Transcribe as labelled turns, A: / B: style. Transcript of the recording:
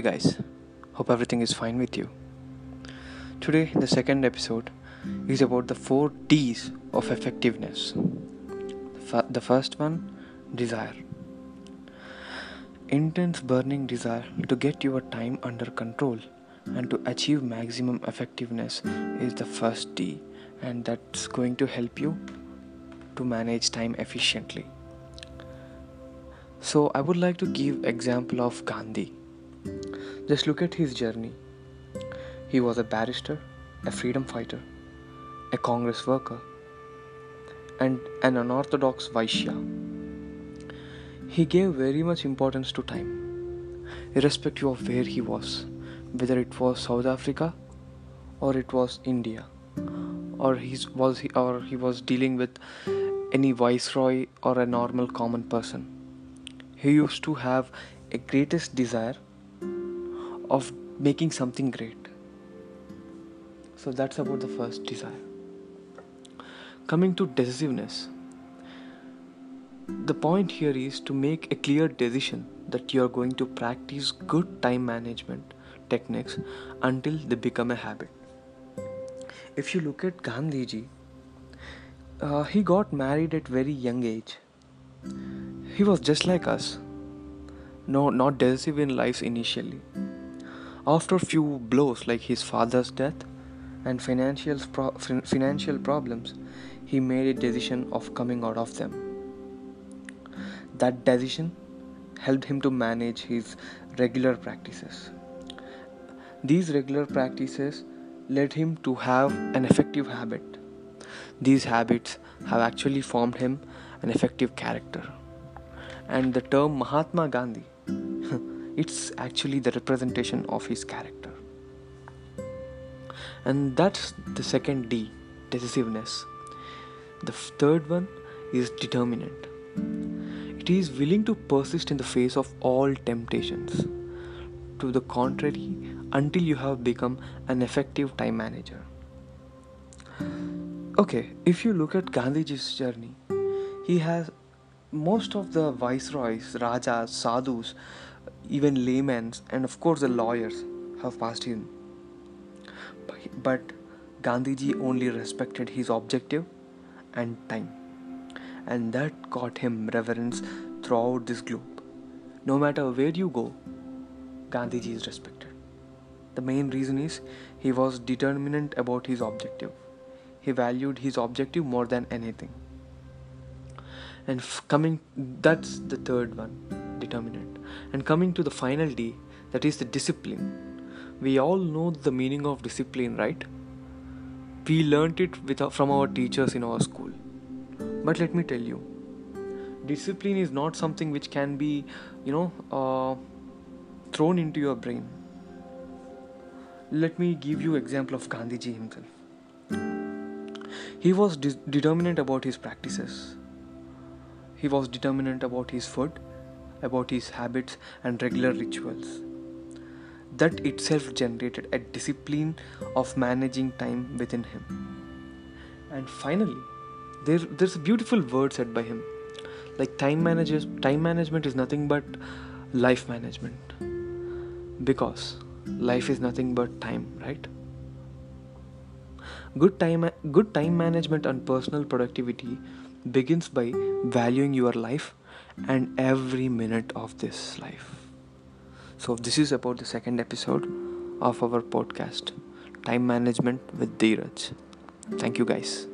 A: Hey guys, hope everything is fine with you. Today, the second episode is about the four D's of effectiveness. The first one, desire. Intense burning desire to get your time under control and to achieve maximum effectiveness is the first D, and that's going to help you to manage time efficiently. So, I would like to give example of Gandhi just look at his journey. He was a barrister, a freedom fighter, a Congress worker, and an unorthodox Vaishya. He gave very much importance to time, irrespective of where he was, whether it was South Africa or it was India, or he was he, or he was dealing with any viceroy or a normal common person. He used to have a greatest desire of making something great. So that's about the first desire. Coming to decisiveness, the point here is to make a clear decision that you are going to practice good time management techniques until they become a habit. If you look at Gandhiji, uh, he got married at very young age. He was just like us. No, not decisive in life initially after few blows like his father's death and financial, pro- financial problems, he made a decision of coming out of them. That decision helped him to manage his regular practices. These regular practices led him to have an effective habit. These habits have actually formed him an effective character. And the term Mahatma Gandhi it's actually the representation of his character. And that's the second d decisiveness. The third one is determinant. It is willing to persist in the face of all temptations. To the contrary until you have become an effective time manager. Okay if you look at gandhiji's journey he has most of the viceroys rajas sadhus even laymen and of course the lawyers have passed him. But Gandhiji only respected his objective and time, and that got him reverence throughout this globe. No matter where you go, Gandhiji is respected. The main reason is he was determined about his objective. He valued his objective more than anything. And f- coming, that's the third one, determinant. And coming to the final D, that is the discipline. We all know the meaning of discipline, right? We learnt it with, from our teachers in our school. But let me tell you, discipline is not something which can be, you know, uh, thrown into your brain. Let me give you example of Gandhiji himself. He was de- about his practices. He was determinant about his food about his habits and regular rituals. That itself generated a discipline of managing time within him. And finally, there, there's a beautiful word said by him. Like time managers, time management is nothing but life management. Because life is nothing but time, right? Good time, good time management and personal productivity begins by valuing your life and every minute of this life. So, this is about the second episode of our podcast Time Management with Dheeraj. Thank you, guys.